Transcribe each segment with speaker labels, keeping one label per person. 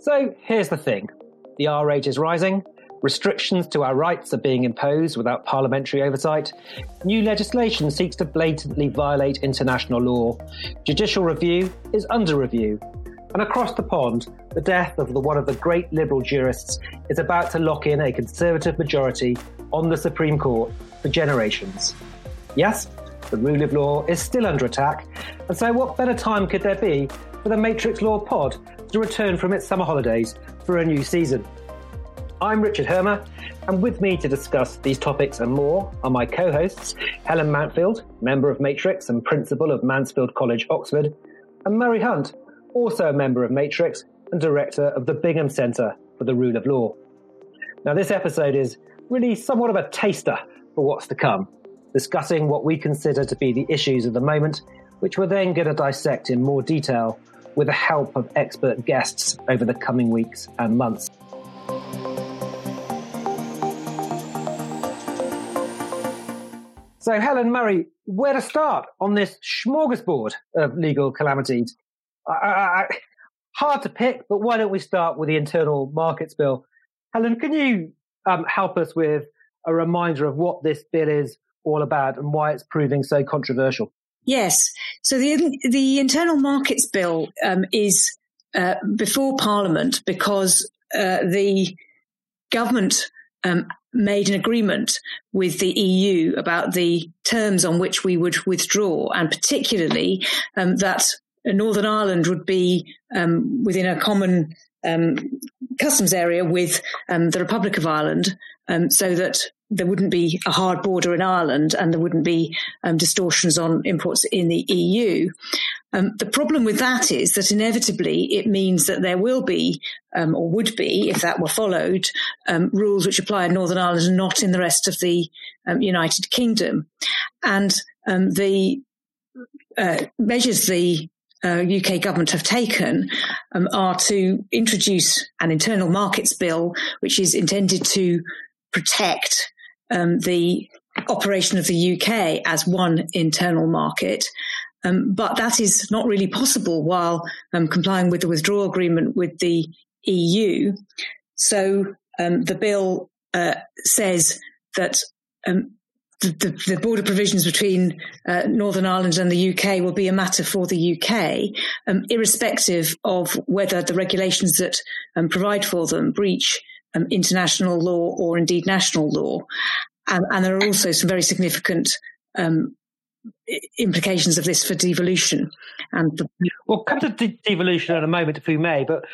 Speaker 1: So here's the thing. The R rate is rising, restrictions to our rights are being imposed without parliamentary oversight, new legislation seeks to blatantly violate international law, judicial review is under review, and across the pond, the death of the, one of the great liberal jurists is about to lock in a conservative majority on the Supreme Court for generations. Yes, the rule of law is still under attack, and so what better time could there be for the Matrix Law Pod to return from its summer holidays for a new season? I'm Richard Hermer, and with me to discuss these topics and more are my co hosts Helen Mountfield, member of Matrix and principal of Mansfield College, Oxford, and Murray Hunt, also a member of Matrix and director of the Bingham Centre for the Rule of Law. Now, this episode is really somewhat of a taster for what's to come, discussing what we consider to be the issues of the moment, which we're then going to dissect in more detail with the help of expert guests over the coming weeks and months. So, Helen Murray, where to start on this smorgasbord of legal calamities? I, I, I, hard to pick, but why don't we start with the Internal Markets Bill? Helen, can you um, help us with a reminder of what this bill is all about and why it's proving so controversial?
Speaker 2: Yes. So the the Internal Markets Bill um, is uh, before Parliament because uh, the government um, made an agreement with the EU about the terms on which we would withdraw, and particularly um, that Northern Ireland would be um, within a common um, customs area with um, the Republic of Ireland, um, so that there wouldn't be a hard border in Ireland and there wouldn't be um, distortions on imports in the EU. Um, the problem with that is that inevitably it means that there will be, um, or would be, if that were followed, um, rules which apply in Northern Ireland and not in the rest of the um, United Kingdom. And um, the uh, measures the uh, UK government have taken um, are to introduce an internal markets bill, which is intended to protect um, the operation of the UK as one internal market. Um, but that is not really possible while um, complying with the withdrawal agreement with the EU. So um, the bill uh, says that um, the, the, the, border provisions between uh, Northern Ireland and the UK will be a matter for the UK, um, irrespective of whether the regulations that um, provide for them breach um, international law or indeed national law. And, and, there are also some very significant um, implications of this for devolution. And the-
Speaker 1: we'll come to de- devolution in a moment, if we may. But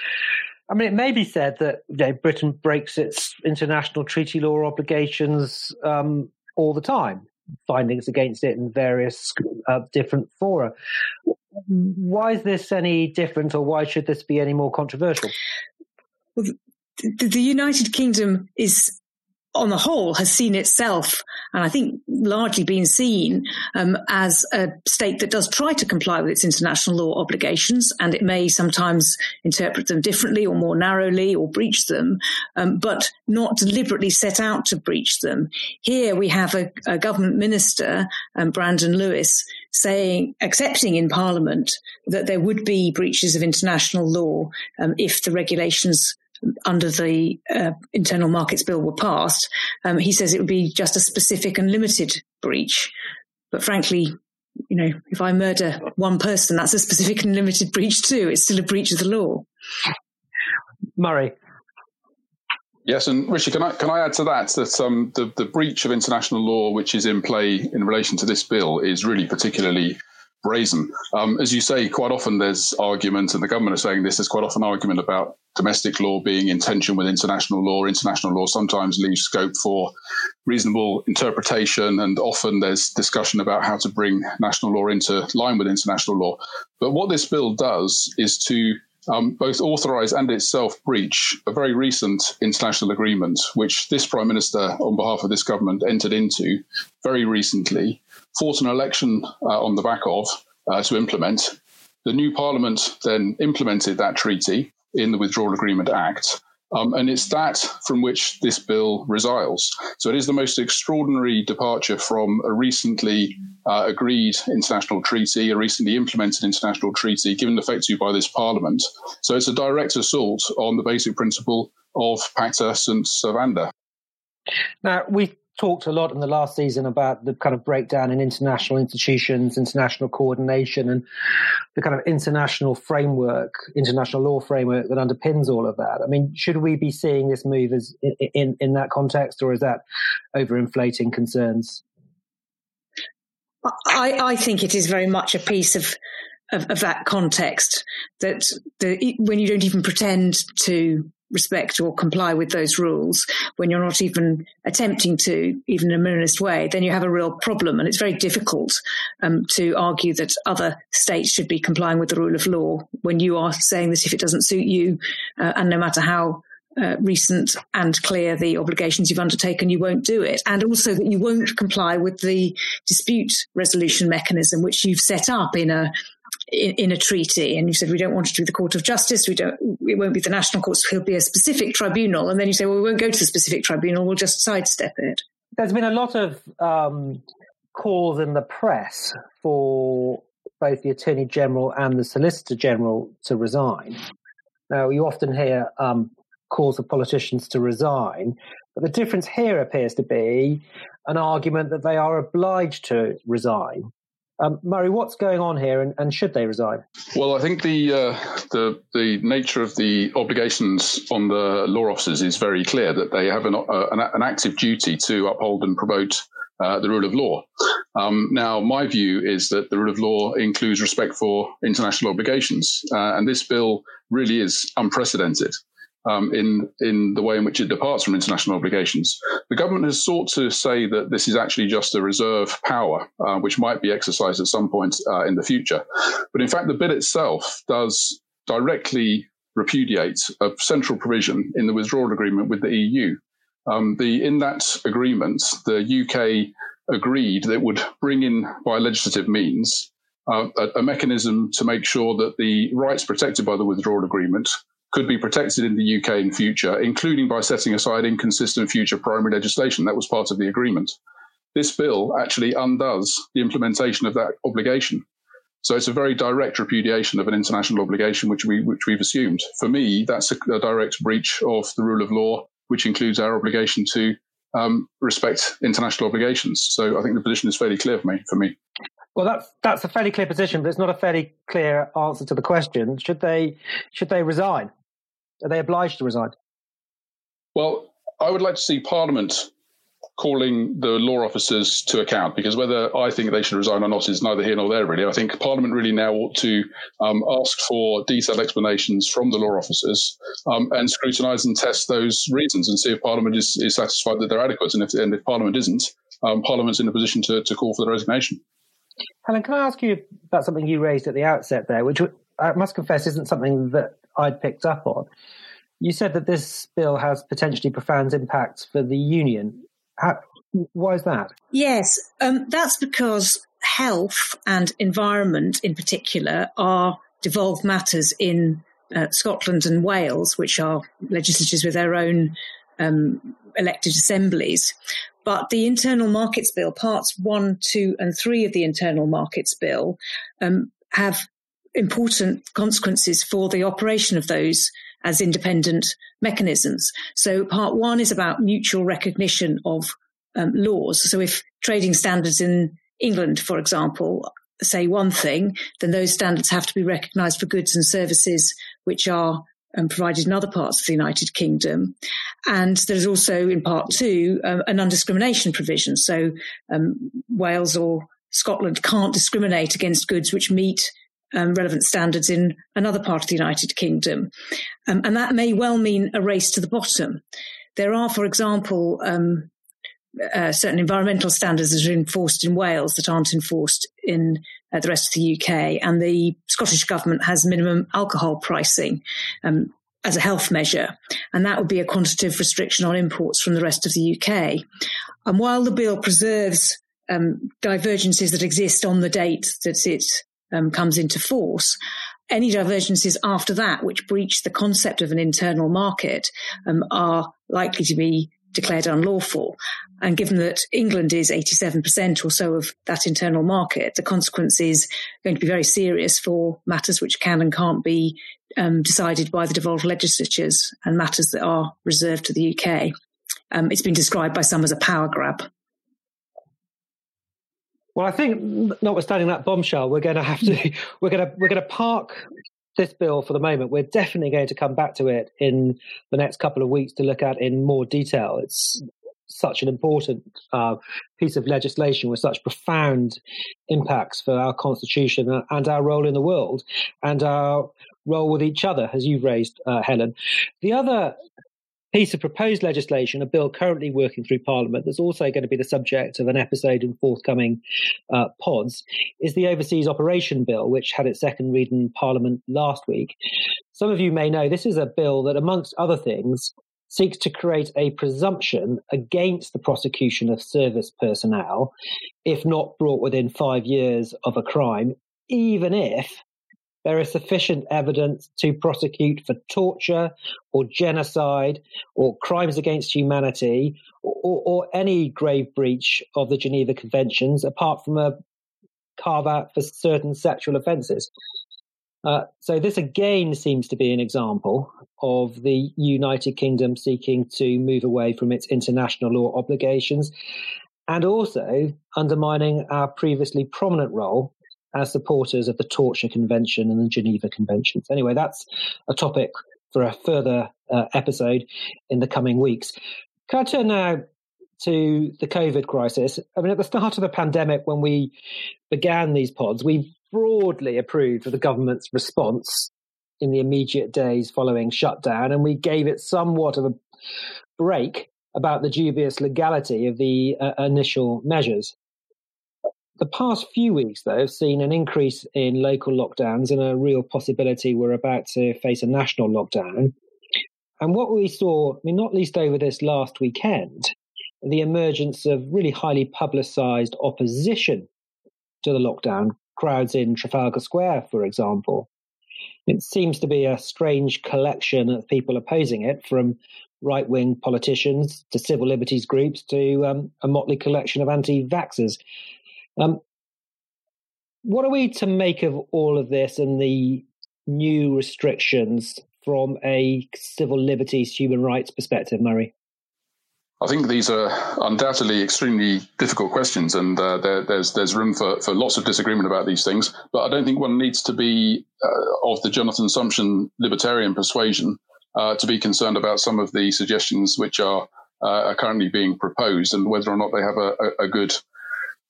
Speaker 1: I mean, it may be said that you know, Britain breaks its international treaty law obligations um, all the time, findings against it in various uh, different fora. Why is this any different, or why should this be any more controversial?
Speaker 2: Well, the, the United Kingdom is on the whole has seen itself, and I think largely been seen um, as a state that does try to comply with its international law obligations, and it may sometimes interpret them differently or more narrowly or breach them, um, but not deliberately set out to breach them. Here we have a, a government minister, um, Brandon Lewis, saying, accepting in Parliament that there would be breaches of international law um, if the regulations under the uh, internal markets bill were passed, um, he says it would be just a specific and limited breach. But frankly, you know, if I murder one person, that's a specific and limited breach too. It's still a breach of the law.
Speaker 1: Murray.
Speaker 3: Yes, and Richard, can I can I add to that that um, the the breach of international law which is in play in relation to this bill is really particularly brazen. Um, as you say, quite often there's argument, and the government are saying this. There's quite often argument about domestic law being in tension with international law. International law sometimes leaves scope for reasonable interpretation, and often there's discussion about how to bring national law into line with international law. But what this bill does is to um, both authorize and itself breach a very recent international agreement, which this Prime Minister, on behalf of this government, entered into very recently, fought an election uh, on the back of uh, to implement. The new Parliament then implemented that treaty in the Withdrawal Agreement Act. Um, and it's that from which this bill resiles. So it is the most extraordinary departure from a recently uh, agreed international treaty, a recently implemented international treaty, given effect to by this Parliament. So it's a direct assault on the basic principle of Pacta sunt servanda.
Speaker 1: Now, we talked a lot in the last season about the kind of breakdown in international institutions, international coordination, and the kind of international framework, international law framework that underpins all of that. I mean, should we be seeing this move as in in, in that context, or is that overinflating concerns?
Speaker 2: I, I think it is very much a piece of of, of that context that the, when you don't even pretend to respect or comply with those rules when you're not even attempting to, even in a minimalist way, then you have a real problem. And it's very difficult um, to argue that other states should be complying with the rule of law when you are saying that if it doesn't suit you, uh, and no matter how uh, recent and clear the obligations you've undertaken, you won't do it. And also that you won't comply with the dispute resolution mechanism, which you've set up in a in, in, a treaty and you said we don't want to be the court of justice. We don't it won't be the national courts. It'll be a specific tribunal. And then you say well we won't go to the specific tribunal. We'll just sidestep it.
Speaker 1: There's been a lot of um, calls in the press for both the attorney general and the solicitor general to resign. Now you often hear um, calls for politicians to resign but the difference here appears to be an argument that they are obliged to resign um, Murray, what's going on here, and, and, should they resign?
Speaker 3: Well, I think the uh, the the nature of the obligations on the law officers is very clear that they have an, uh, an, an, active duty to uphold and promote uh, the rule of law. Um, now, my view is that the rule of law includes respect for international obligations, uh, and this bill really is unprecedented um, in in the way in which it departs from international obligations. The government has sought to say that this is actually just a reserve power, uh, which might be exercised at some point uh, in the future. But in fact, the bill itself does directly repudiate a central provision in the withdrawal agreement with the EU. Um, the in that agreement, the UK agreed that it would bring in by legislative means uh, a, a, mechanism to make sure that the rights protected by the withdrawal agreement could be protected in the UK in future, including by setting aside inconsistent future primary legislation. That was part of the agreement. This bill actually undoes the implementation of that obligation. So it's a very direct repudiation of an international obligation, which we which we've assumed. For me, that's a, a direct breach of the rule of law, which includes our obligation to um, respect international obligations. So I think the position is fairly clear for me. For me.
Speaker 1: Well, that's that's a fairly clear position, but it's not a fairly clear answer to the question. Should they should they resign? Are they obliged to resign?
Speaker 3: Well, I would like to see Parliament calling the law officers to account because whether I think they should resign or not is neither here nor there, really. I think Parliament really now ought to um, ask for detailed explanations from the law officers um, and scrutinise and test those reasons and see if Parliament is, is satisfied that they're adequate. And if, and if Parliament isn't, um, Parliament's in a position to, to call for the resignation.
Speaker 1: Helen, can I ask you about something you raised at the outset there, which I must confess isn't something that I'd picked up on. You said that this bill has potentially profound impacts for the union. How, why is that?
Speaker 2: Yes, um, that's because health and environment in particular are devolved matters in uh, Scotland and Wales, which are legislatures with their own um, elected assemblies. But the Internal Markets Bill, parts one, two, and three of the Internal Markets Bill, um, have important consequences for the operation of those as independent mechanisms. So part one is about mutual recognition of um, laws. So if trading standards in England, for example, say one thing, then those standards have to be recognised for goods and services which are um, provided in other parts of the United Kingdom. And there's also in part two um, a non-discrimination provision. So um, Wales or Scotland can't discriminate against goods which meet um, relevant standards in another part of the United Kingdom. Um, and that may well mean a race to the bottom. There are, for example, um, uh, certain environmental standards that are enforced in Wales that aren't enforced in uh, the rest of the UK. And the Scottish Government has minimum alcohol pricing um, as a health measure. And that would be a quantitative restriction on imports from the rest of the UK. And while the bill preserves um, divergences that exist on the date that it um, comes into force, any divergences after that, which breach the concept of an internal market, um, are likely to be declared unlawful. And given that England is 87% or so of that internal market, the consequence is going to be very serious for matters which can and can't be um, decided by the devolved legislatures and matters that are reserved to the UK. Um, it's been described by some as a power grab.
Speaker 1: Well, I think, notwithstanding that bombshell, we're going to have to we're going to we're going to park this bill for the moment. We're definitely going to come back to it in the next couple of weeks to look at in more detail. It's such an important uh, piece of legislation with such profound impacts for our constitution and our role in the world and our role with each other, as you've raised, uh, Helen. The other piece of proposed legislation, a bill currently working through Parliament, that's also going to be the subject of an episode in forthcoming uh, pods, is the Overseas Operation Bill, which had its second reading in Parliament last week. Some of you may know this is a bill that, amongst other things, seeks to create a presumption against the prosecution of service personnel if not brought within five years of a crime, even if there is sufficient evidence to prosecute for torture or genocide or crimes against humanity or, or, any grave breach of the Geneva Conventions, apart from a carve out for certain sexual offences. Uh, so this again seems to be an example of the United Kingdom seeking to move away from its international law obligations and also undermining our previously prominent role as supporters of the Torture Convention and the Geneva Conventions. Anyway, that's a topic for a further uh, episode in the coming weeks. Can I turn now to the COVID crisis? I mean, at the start of the pandemic, when we began these pods, we broadly approved of the government's response in the immediate days following shutdown, and we gave it somewhat of a break about the dubious legality of the uh, initial measures. The past few weeks, though, have seen an increase in local lockdowns and a real possibility we're about to face a national lockdown. And what we saw, I mean, not least over this last weekend, the emergence of really highly publicised opposition to the lockdown, crowds in Trafalgar Square, for example. It seems to be a strange collection of people opposing it, from right wing politicians to civil liberties groups to um, a motley collection of anti vaxxers. Um, what are we to make of all of this and the new restrictions from a civil liberties, human rights perspective, Murray?
Speaker 3: I think these are undoubtedly extremely difficult questions, and uh, there, there's there's room for, for lots of disagreement about these things. But I don't think one needs to be uh, of the Jonathan Sumption libertarian persuasion uh, to be concerned about some of the suggestions which are, uh, are currently being proposed and whether or not they have a, a, a good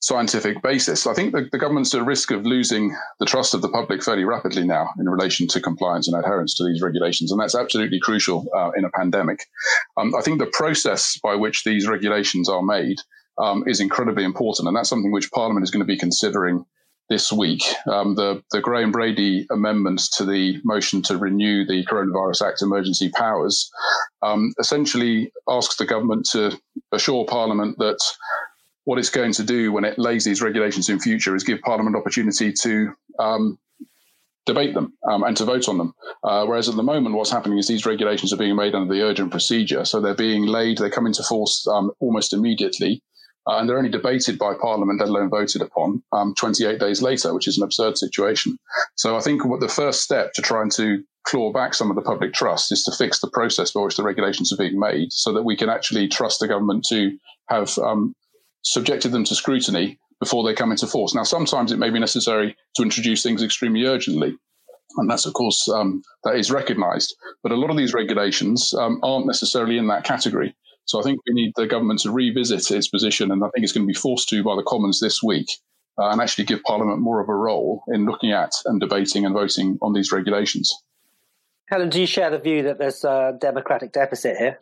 Speaker 3: scientific basis. I think the, the, government's at risk of losing the trust of the public fairly rapidly now in relation to compliance and adherence to these regulations, and that's absolutely crucial uh, in a pandemic. Um, I think the process by which these regulations are made um, is incredibly important, and that's something which Parliament is going to be considering this week. Um, the, the Graham Brady amendment to the motion to renew the Coronavirus Act emergency powers um, essentially asks the government to assure Parliament that what it's going to do when it lays these regulations in future is give Parliament opportunity to um, debate them um, and to vote on them. Uh, whereas at the moment, what's happening is these regulations are being made under the urgent procedure, so they're being laid, they come into force um, almost immediately. Uh, and they're only debated by Parliament, let alone voted upon, um, 28 days later, which is an absurd situation. So I think what the first step to trying to claw back some of the public trust is to fix the process by which the regulations are being made so that we can actually trust the government to have um, subjected them to scrutiny before they come into force. Now, sometimes it may be necessary to introduce things extremely urgently. And that's, of course, um, that is recognized. But a lot of these regulations um, aren't necessarily in that category. So I think we need the government to revisit its position, and I think it's going to be forced to by the Commons this week, uh, and actually give Parliament more of a role in looking at and debating and voting on these regulations.
Speaker 1: Helen, do you share the view that there's a democratic deficit here?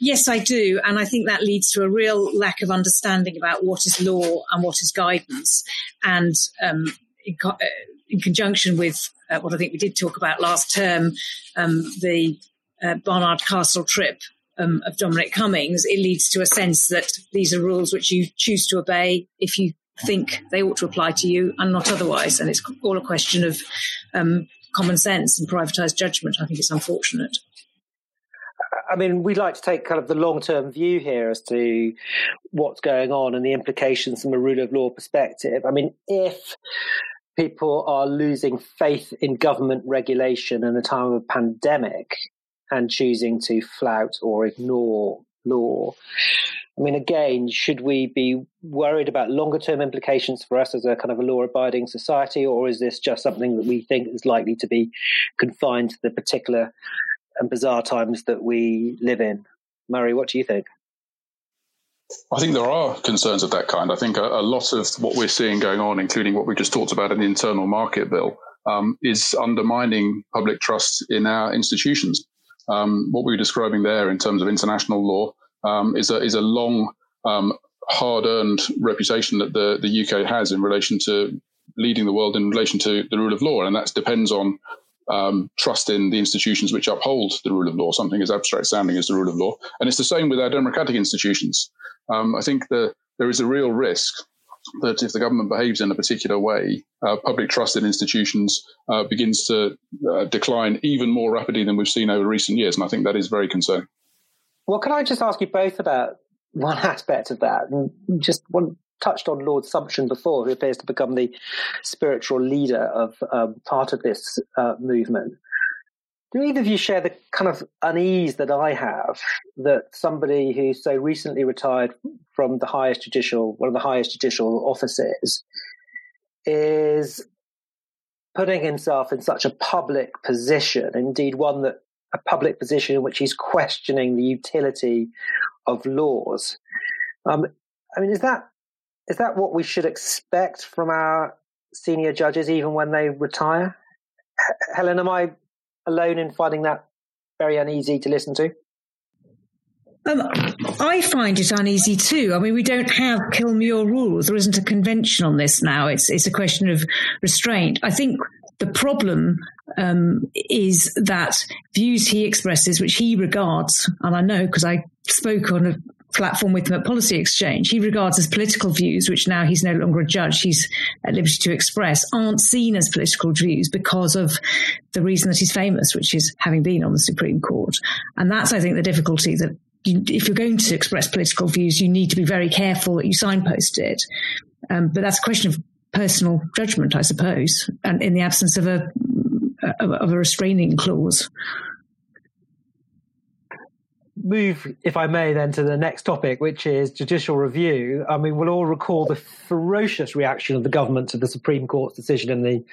Speaker 2: Yes, I do. And I think that leads to a real lack of understanding about what is law and what is guidance. And um, in, co- uh, in, conjunction with uh, what I think we did talk about last term, um, the uh, Barnard Castle trip um, of Dominic Cummings, it leads to a sense that these are rules which you choose to obey if you think they ought to apply to you and not otherwise. And it's all a question of um, common sense and privatized judgment. I think it's unfortunate.
Speaker 1: I mean, we'd like to take kind of the long term view here as to what's going on and the implications from a rule of law perspective. I mean, if people are losing faith in government regulation in a time of a pandemic and choosing to flout or ignore law. I mean, again, should we be worried about longer term implications for us as a kind of a law abiding society, or is this just something that we think is likely to be confined to the particular and bizarre times that we live in? Murray, what do you think?
Speaker 3: I think there are concerns of that kind. I think a, a, lot of what we're seeing going on, including what we just talked about in the internal market bill, um, is undermining public trust in our institutions. Um, what we were describing there in terms of international law um, is a is a long, um, hard-earned reputation that the the UK has in relation to leading the world in relation to the rule of law, and that depends on um, trust in the institutions which uphold the rule of law, something as abstract sounding as the rule of law. And it's the same with our democratic institutions. Um, I think that there is a real risk that if the government behaves in a particular way, uh, public trust in institutions uh, begins to uh, decline even more rapidly than we've seen over recent years. And I think that is very concerning.
Speaker 1: Well, can I just ask you both about one aspect of that? Just one touched on Lord Sumption before, who appears to become the spiritual leader of um, part of this uh, movement. Do either of you share the kind of unease that I have that somebody who so recently retired from the highest judicial, one of the highest judicial offices, is putting himself in such a public position, indeed one that a public position in which he's questioning the utility of laws. Um, I mean, is that is that what we should expect from our senior judges, even when they retire? Helen, am I alone in finding that very uneasy to listen to?
Speaker 2: Um, I find it uneasy too. I mean, we don't have Kilmuir rules. There isn't a convention on this now. It's it's a question of restraint. I think the problem um, is that views he expresses, which he regards, and I know because I spoke on a platform with him at Policy Exchange, he regards as political views, which now he's no longer a judge, he's at liberty to express, aren't seen as political views because of the reason that he's famous, which is having been on the Supreme Court. And that's, I think, the difficulty that you, if you're going to express political views, you need to be very careful that you signpost it. Um, but that's a question of personal judgment, I suppose, and in the absence of a of a restraining clause
Speaker 1: move, if I may, then to the next topic, which is judicial review. I mean, we'll all recall the ferocious reaction of the government to the Supreme Court's decision in the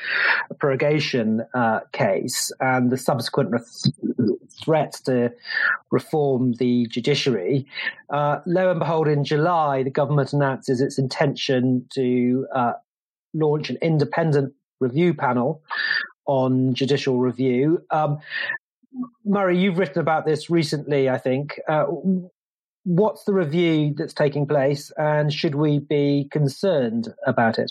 Speaker 1: prorogation uh, case and the subsequent re- threats to reform the judiciary. Uh, lo and behold, in July, the government announces its intention to uh, launch an independent review panel on judicial review. Um, Murray, you've written about this recently, I think. Uh, what's the review that's taking place, and should we be concerned about it?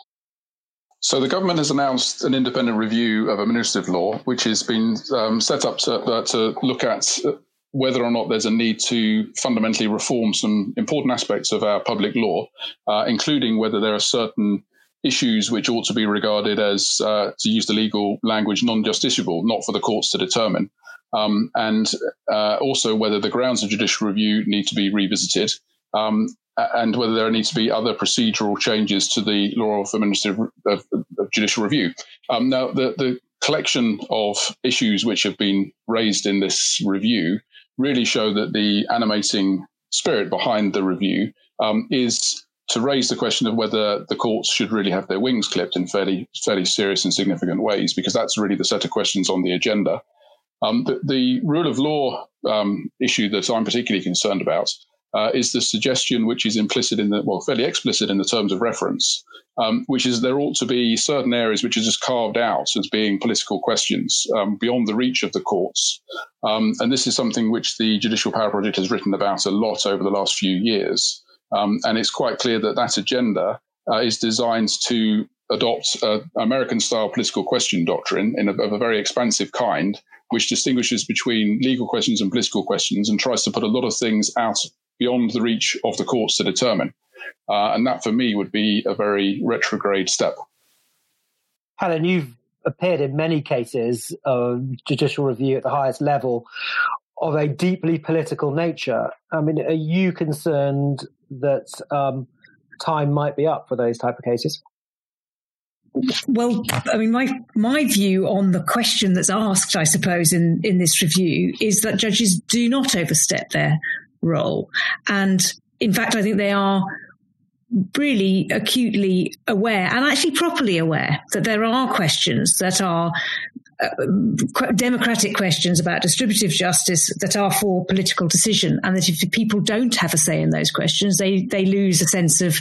Speaker 3: So the government has announced an independent review of administrative law, which has been um, set up to, uh, to look at whether or not there's a need to fundamentally reform some important aspects of our public law, uh, including whether there are certain issues which ought to be regarded as, uh, to use the legal language, non-justiciable, not for the courts to determine um, and uh, also whether the grounds of judicial review need to be revisited, um, and whether there needs to be other procedural changes to the law of administrative of, of judicial review. Um, now, the, the collection of issues which have been raised in this review really show that the animating spirit behind the review um, is to raise the question of whether the courts should really have their wings clipped in fairly fairly serious and significant ways, because that's really the set of questions on the agenda. Um, the, the, rule of law um, issue that I'm particularly concerned about uh, is the suggestion, which is implicit in the, well, fairly explicit in the terms of reference, um, which is there ought to be certain areas which are just carved out as being political questions um, beyond the reach of the courts. Um, and this is something which the Judicial Power Project has written about a lot over the last few years. Um, and it's quite clear that that agenda uh, is designed to adopt an American style political question doctrine in a, of a very expansive kind which distinguishes between legal questions and political questions and tries to put a lot of things out beyond the reach of the courts to determine. Uh, and that, for me, would be a very retrograde step.
Speaker 1: Helen, you've appeared in many cases of judicial review at the highest level. Of a deeply political nature. I mean, are you concerned that um, time might be up for those type of cases?
Speaker 2: Well, I mean, my my view on the question that's asked, I suppose, in in this review is that judges do not overstep their role, and in fact, I think they are really acutely aware and actually properly aware that there are questions that are democratic questions about distributive justice that are for political decision, and that if people don't have a say in those questions, they they lose a sense of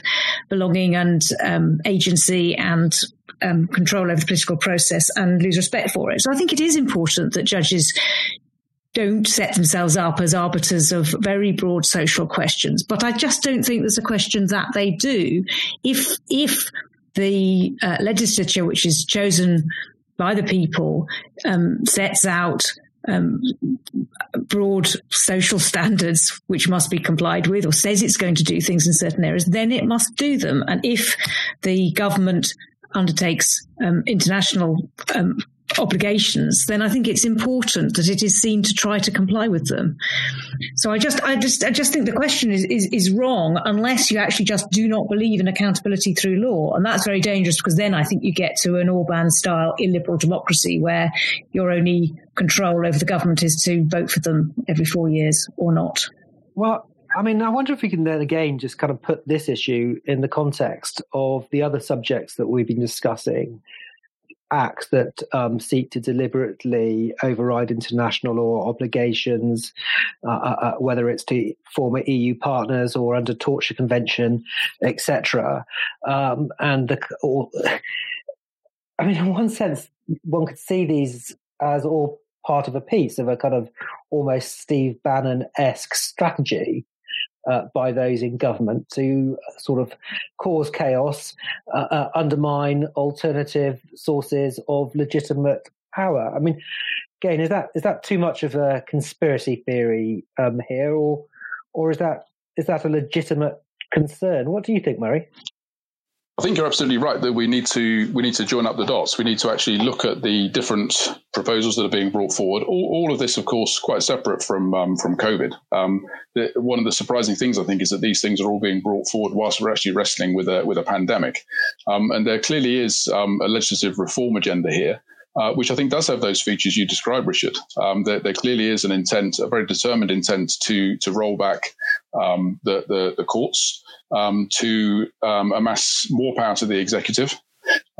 Speaker 2: belonging and um, agency and um, control over the political process and lose respect for it. So I think it is important that judges don't set themselves up as arbiters of very broad social questions. But I just don't think there's a question that they do. If if the uh, legislature, which is chosen by the people, um, sets out um, broad social standards which must be complied with, or says it's going to do things in certain areas, then it must do them. And if the government undertakes um, international um, obligations, then I think it's important that it is seen to try to comply with them. So I just, I just, I just think the question is, is, is wrong unless you actually just do not believe in accountability through law. And that's very dangerous because then I think you get to an Orban style illiberal democracy where your only control over the government is to vote for them every four years or not.
Speaker 1: Well, I mean, I wonder if we can then again just kind of put this issue in the context of the other subjects that we've been discussing acts that um, seek to deliberately override international law obligations, uh, uh, uh whether it's to former EU partners or under Torture Convention, etc. Um, and the, or, I mean, in one sense, one could see these as all part of a piece of a kind of almost Steve Bannon esque strategy uh, by those in government to sort of cause chaos, uh, uh, undermine alternative sources of legitimate power. I mean, again, is that is that too much of a conspiracy theory um, here, or or is that is that a legitimate concern? What do you think, Murray?
Speaker 3: I think you're absolutely right that we need to we need to join up the dots. We need to actually look at the different proposals that are being brought forward. All, all of this, of course, quite separate from um, from COVID. Um, the, one of the surprising things I think is that these things are all being brought forward whilst we're actually wrestling with a with a pandemic, um, and there clearly is um, a legislative reform agenda here. Uh, which I think does have those features you described, Richard. Um, there, there, clearly is an intent, a very determined intent to to roll back um, the, the, the courts, um, to um, amass more power to the executive.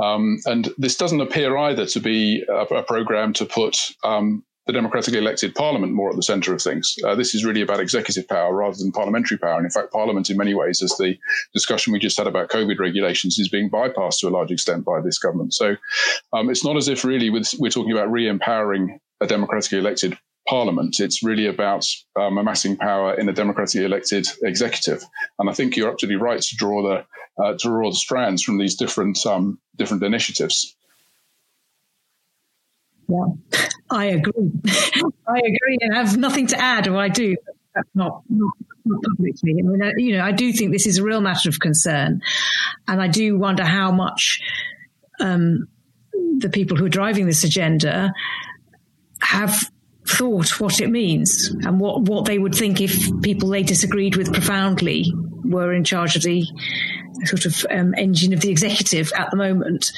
Speaker 3: Um, and this doesn't appear either to be a, a program to put um, the democratically elected parliament more at the centre of things. Uh, this is really about executive power rather than parliamentary power. And in fact, parliament, in many ways, as the discussion we just had about COVID regulations, is being bypassed to a large extent by this government. So um, it's not as if really we're talking about re empowering a democratically elected parliament. It's really about um, amassing power in a democratically elected executive. And I think you're absolutely right to draw the uh, to draw the strands from these different um, different initiatives.
Speaker 2: Yeah, I agree. I agree, and I have nothing to add, or I do. That's not, not, not publicly. I mean, I, you know, I do think this is a real matter of concern, and I do wonder how much um, the people who are driving this agenda have thought what it means and what, what they would think if people they disagreed with profoundly were in charge of the sort of um, engine of the executive at the moment.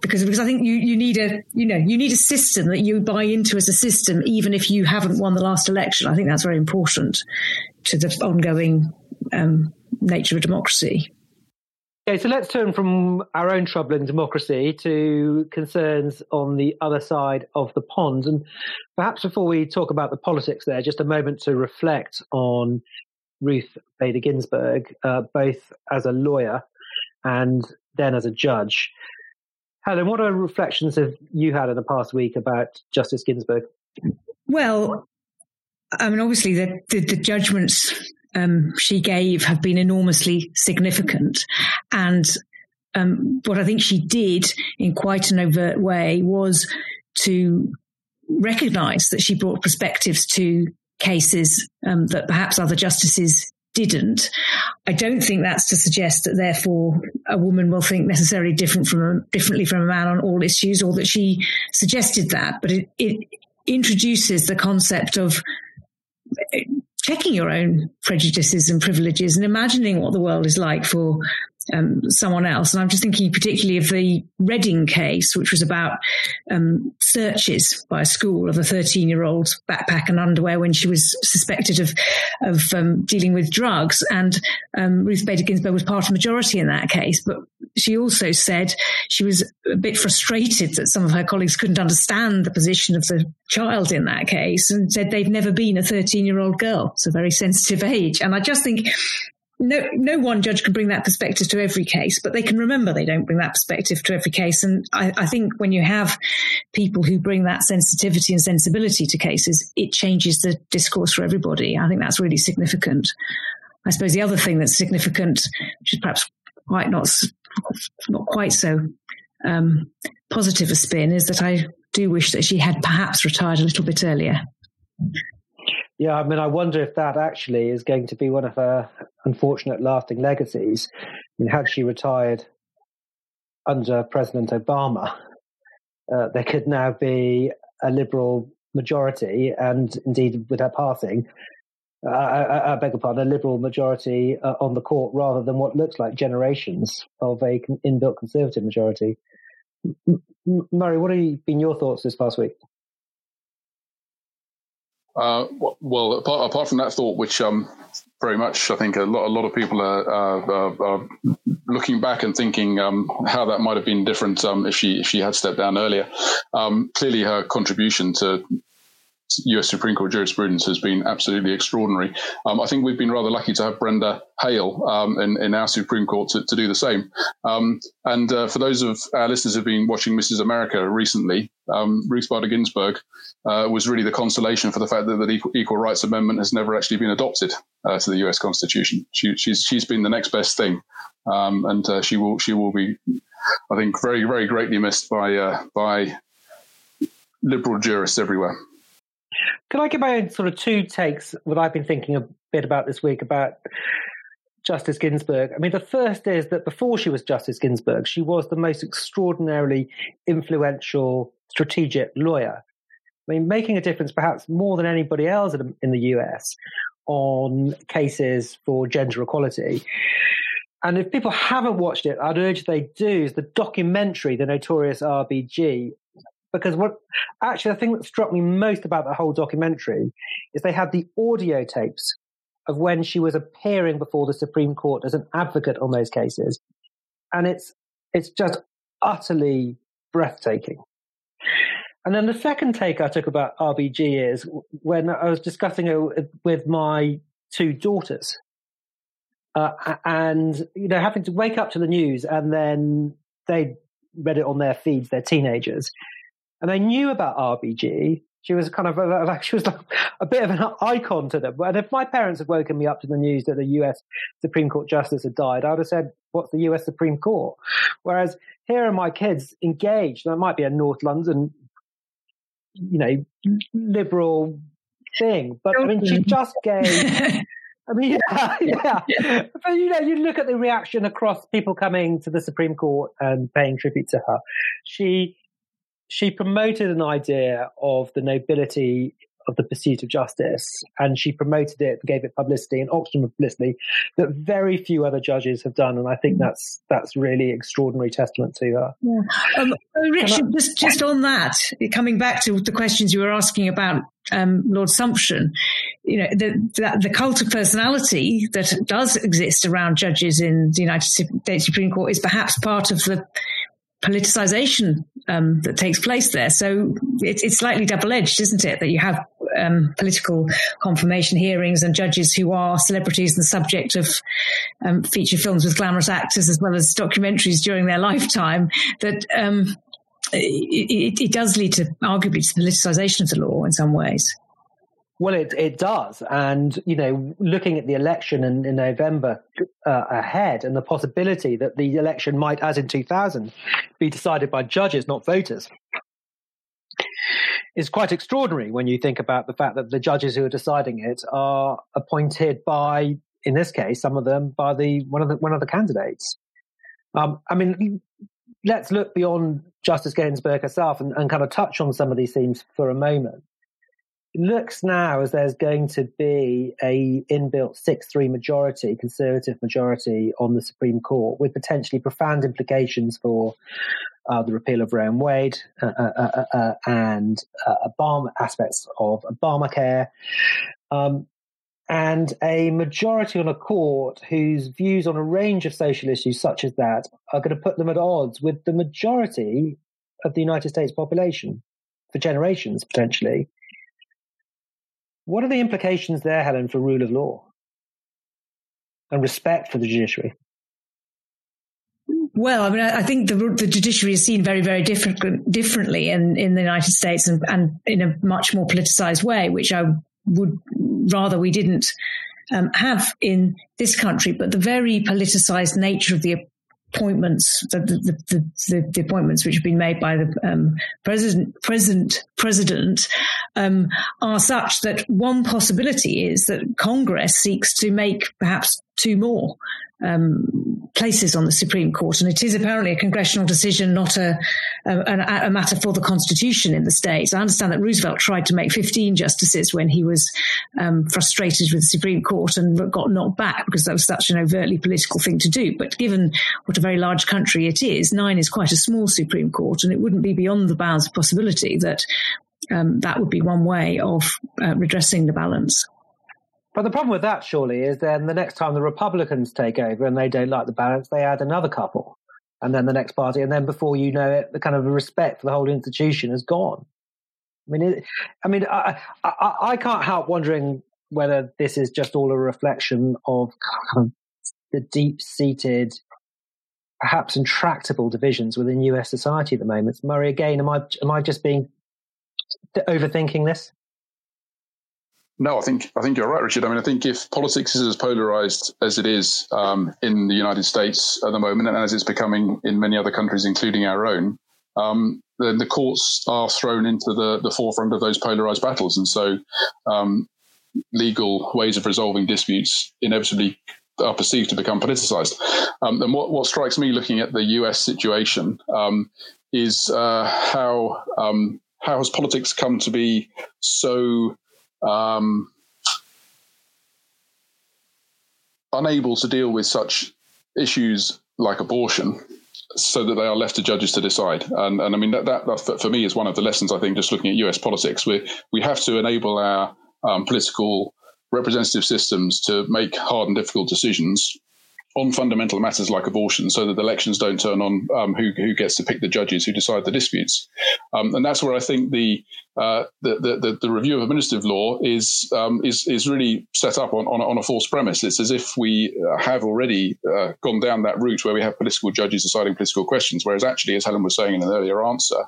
Speaker 2: Because, because I think you, you need a you know you need a system that you buy into as a system even if you haven't won the last election. I think that's very important to the ongoing um, nature of democracy.
Speaker 1: Okay, so let's turn from our own trouble in democracy to concerns on the other side of the pond. And perhaps before we talk about the politics there, just a moment to reflect on Ruth Bader Ginsburg, uh, both as a lawyer and then as a judge. Helen, what are reflections have you had in the past week about Justice Ginsburg?
Speaker 2: Well, I mean, obviously, the, the, the judgments um, she gave have been enormously significant. And um, what I think she did in quite an overt way was to recognize that she brought perspectives to cases um, that perhaps other justices didn't. I don't think that's to suggest that therefore a woman will think necessarily different from differently from a man on all issues, or that she suggested that. But it, it introduces the concept of checking your own prejudices and privileges and imagining what the world is like for um, someone else. And I'm just thinking particularly of the Redding case, which was about um, searches by a school of a 13 year old backpack and underwear when she was suspected of of um, dealing with drugs. And um, Ruth Bader Ginsburg was part of the majority in that case, but she also said she was a bit frustrated that some of her colleagues couldn't understand the position of the child in that case and said they've never been a 13 year old girl. It's a very sensitive age. And I just think no, no one judge can bring that perspective to every case, but they can remember they don't bring that perspective to every case. And I, I, think when you have people who bring that sensitivity and sensibility to cases, it changes the discourse for everybody. I think that's really significant. I suppose the other thing that's significant, which is perhaps quite not not quite so um, positive a spin, is that I do wish that she had perhaps retired a little bit earlier.
Speaker 1: Yeah, I mean, I wonder if that actually is going to be one of her unfortunate lasting legacies. I mean, had she retired under President Obama, uh, there could now be a liberal majority, and indeed, with her passing, uh, I, I, beg your pardon, a liberal majority uh, on the court rather than what looks like generations of a inbuilt conservative majority. M- Murray, what have been your thoughts this past week?
Speaker 3: Uh, well, apart, apart, from that thought, which um, very much I think a lot, a lot of people are, are, are looking back and thinking um, how that might have been different um, if she if she had stepped down earlier. Um, clearly, her contribution to US Supreme Court jurisprudence has been absolutely extraordinary. Um, I think we've been rather lucky to have Brenda Hale um, in, in, our Supreme Court to, to do the same. Um, and uh, for those of our listeners who've been watching Mrs. America recently, um, Ruth Bader Ginsburg uh, was really the consolation for the fact that the Equal, Rights Amendment has never actually been adopted uh, to the US Constitution. She, she's, she's been the next best thing. Um, and uh, she will she will be, I think, very very greatly missed by uh, by liberal jurists everywhere.
Speaker 1: Can I give my own sort of two takes what I've been thinking a bit about this week about Justice Ginsburg? I mean, the first is that before she was Justice Ginsburg, she was the most extraordinarily influential strategic lawyer. I mean, making a difference perhaps more than anybody else in the US on cases for gender equality. And if people haven't watched it, I'd urge they do. Is the documentary, The Notorious RBG, because what actually the thing that struck me most about the whole documentary is they had the audio tapes of when she was appearing before the Supreme Court as an advocate on those cases, and it's it's just utterly breathtaking. And then the second take I took about RBG is when I was discussing it with my two daughters, uh, and you know having to wake up to the news and then they read it on their feeds, they're teenagers, and they knew about RBG. She was kind of like she was like a bit of an icon to them. And if my parents had woken me up to the news that the U.S. Supreme Court justice had died, I would have said, "What's the U.S. Supreme Court?" Whereas here are my kids engaged. That might be a North London, you know, liberal thing, but I mean, she just gave. I mean, yeah, yeah, yeah. But you know, you look at the reaction across people coming to the Supreme Court and paying tribute to her. She she promoted an idea of the nobility of the pursuit of justice, and she promoted it, gave it publicity and oxygen publicity that very few other judges have done, and I think that's that's really extraordinary testament to her.
Speaker 2: Yeah. Um, Richard, I, just just on that, coming back to the questions you were asking about um, Lord Sumption, you know, the, the, the cult of personality that does exist around judges in the United States Supreme Court is perhaps part of the politicization um, that takes place there. So it, it's slightly double edged, isn't it? That you have um, political confirmation hearings and judges who are celebrities and the subject of um, feature films with glamorous actors as well as documentaries during their lifetime. That um, it, it, it does lead to arguably to politicization of the law in some ways.
Speaker 1: Well, it it does, and you know, looking at the election in, in November uh, ahead, and the possibility that the election might, as in 2000, be decided by judges, not voters, is quite extraordinary when you think about the fact that the judges who are deciding it are appointed by, in this case, some of them by the one of the one of the candidates. Um, I mean, let's look beyond Justice Ginsburg herself and, and kind of touch on some of these themes for a moment looks now as there's going to be a inbuilt 6-3 majority, conservative majority on the Supreme Court with potentially profound implications for uh, the repeal of Roe and Wade uh, uh, uh, uh, uh and Obama aspects of Obamacare. Um, and a majority on a court whose views on a range of social issues such as that are going to put them at odds with the majority of the United States population for generations potentially. What are the implications there, Helen, for rule of law and respect for the judiciary?
Speaker 2: Well, I mean, I think the, the judiciary is seen very, very different, differently in, in the United States and, and in a much more politicized way, which I would rather we didn't um, have in this country. But the very politicized nature of the appointments, the, the, the, the, appointments which have been made by the um, president, president, president um, are such that one possibility is that Congress seeks to make perhaps two more um, places on the Supreme Court, and it is apparently a congressional decision, not a, a, a, matter for the Constitution in the states. I understand that Roosevelt tried to make 15 justices when he was um, frustrated with the Supreme Court and got knocked back because that was such an overtly political thing to do. But given what a very large country it is, nine is quite a small Supreme Court, and it wouldn't be beyond the bounds of possibility that um, that would be one way of uh, redressing the balance.
Speaker 1: But the problem with that, surely, is then the next time the Republicans take over and they don't like the balance, they add another couple, and then the next party, and then before you know it, the kind of respect for the whole institution has gone. I mean, it, I mean, I, I, I can't help wondering whether this is just all a reflection of kind of the deep-seated, perhaps intractable divisions within U.S. society at the moment. Murray, again, am I am I just being overthinking this?
Speaker 3: No, I think I think you're right, Richard. I mean, I think if politics is as polarized as it is um, in the United States at the moment, and as it's becoming in many other countries, including our own, um, then the courts are thrown into the, the forefront of those polarized battles, and so um, legal ways of resolving disputes inevitably are perceived to become politicized. Um, and what, what strikes me looking at the U.S. situation um, is uh, how um, how has politics come to be so um, unable to deal with such issues like abortion so that they are left to judges to decide. And, and I mean, that, that, that, for me is one of the lessons, I think, just looking at US politics. We, we have to enable our um, political representative systems to make hard and difficult decisions on fundamental matters like abortion, so that elections don't turn on um, who, who gets to pick the judges who decide the disputes. Um, and that's where I think the, uh, the, the, the, review of administrative law is, um, is, is really set up on, on, on, a false premise. It's as if we uh, have already uh, gone down that route where we have political judges deciding political questions, whereas actually, as Helen was saying in an earlier answer,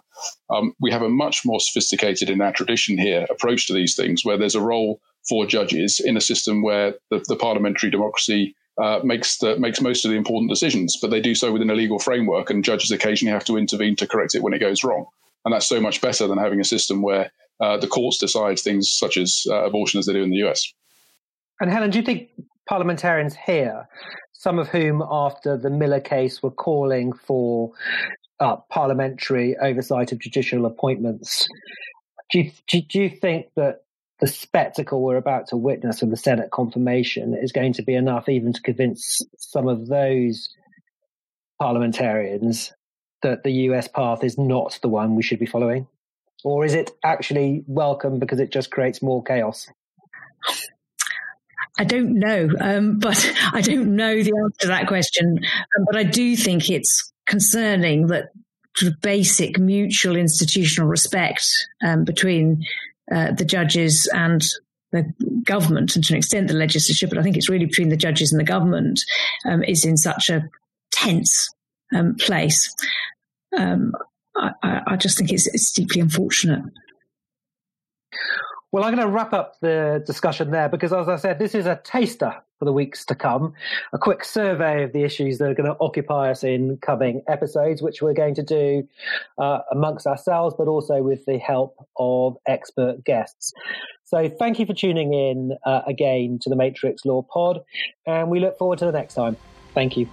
Speaker 3: um, we have a much more sophisticated in our tradition here approach to these things, where there's a role for judges in a system where the, the parliamentary democracy uh, makes the, makes most of the important decisions, but they do so within a legal framework, and judges occasionally have to intervene to correct it when it goes wrong. And that's so much better than having a system where uh, the courts decide things such as uh, abortion as they do in the US.
Speaker 1: And Helen, do you think parliamentarians here, some of whom after the Miller case were calling for uh, parliamentary oversight of judicial appointments, do you, do, do you think that the spectacle we're about to witness of the Senate confirmation is going to be enough even to convince some of those parliamentarians that the US path is not the one we should be following? Or is it actually welcome because it just creates more chaos?
Speaker 2: I don't know, um, but I don't know the answer to that question. Um, but I do think it's concerning that basic mutual institutional respect um, between uh, the judges and the government, and to an extent the legislature, but I think it's really between the judges and the government, um, is in such a tense um, place. Um, I, I, just think it's, it's deeply unfortunate.
Speaker 1: Well, I'm going to wrap up the discussion there because, as I said, this is a taster for the weeks to come. A quick survey of the issues that are going to occupy us in coming episodes, which we're going to do uh, amongst ourselves, but also with the help of expert guests. So, thank you for tuning in uh, again to the Matrix Law Pod, and we look forward to the next time. Thank you.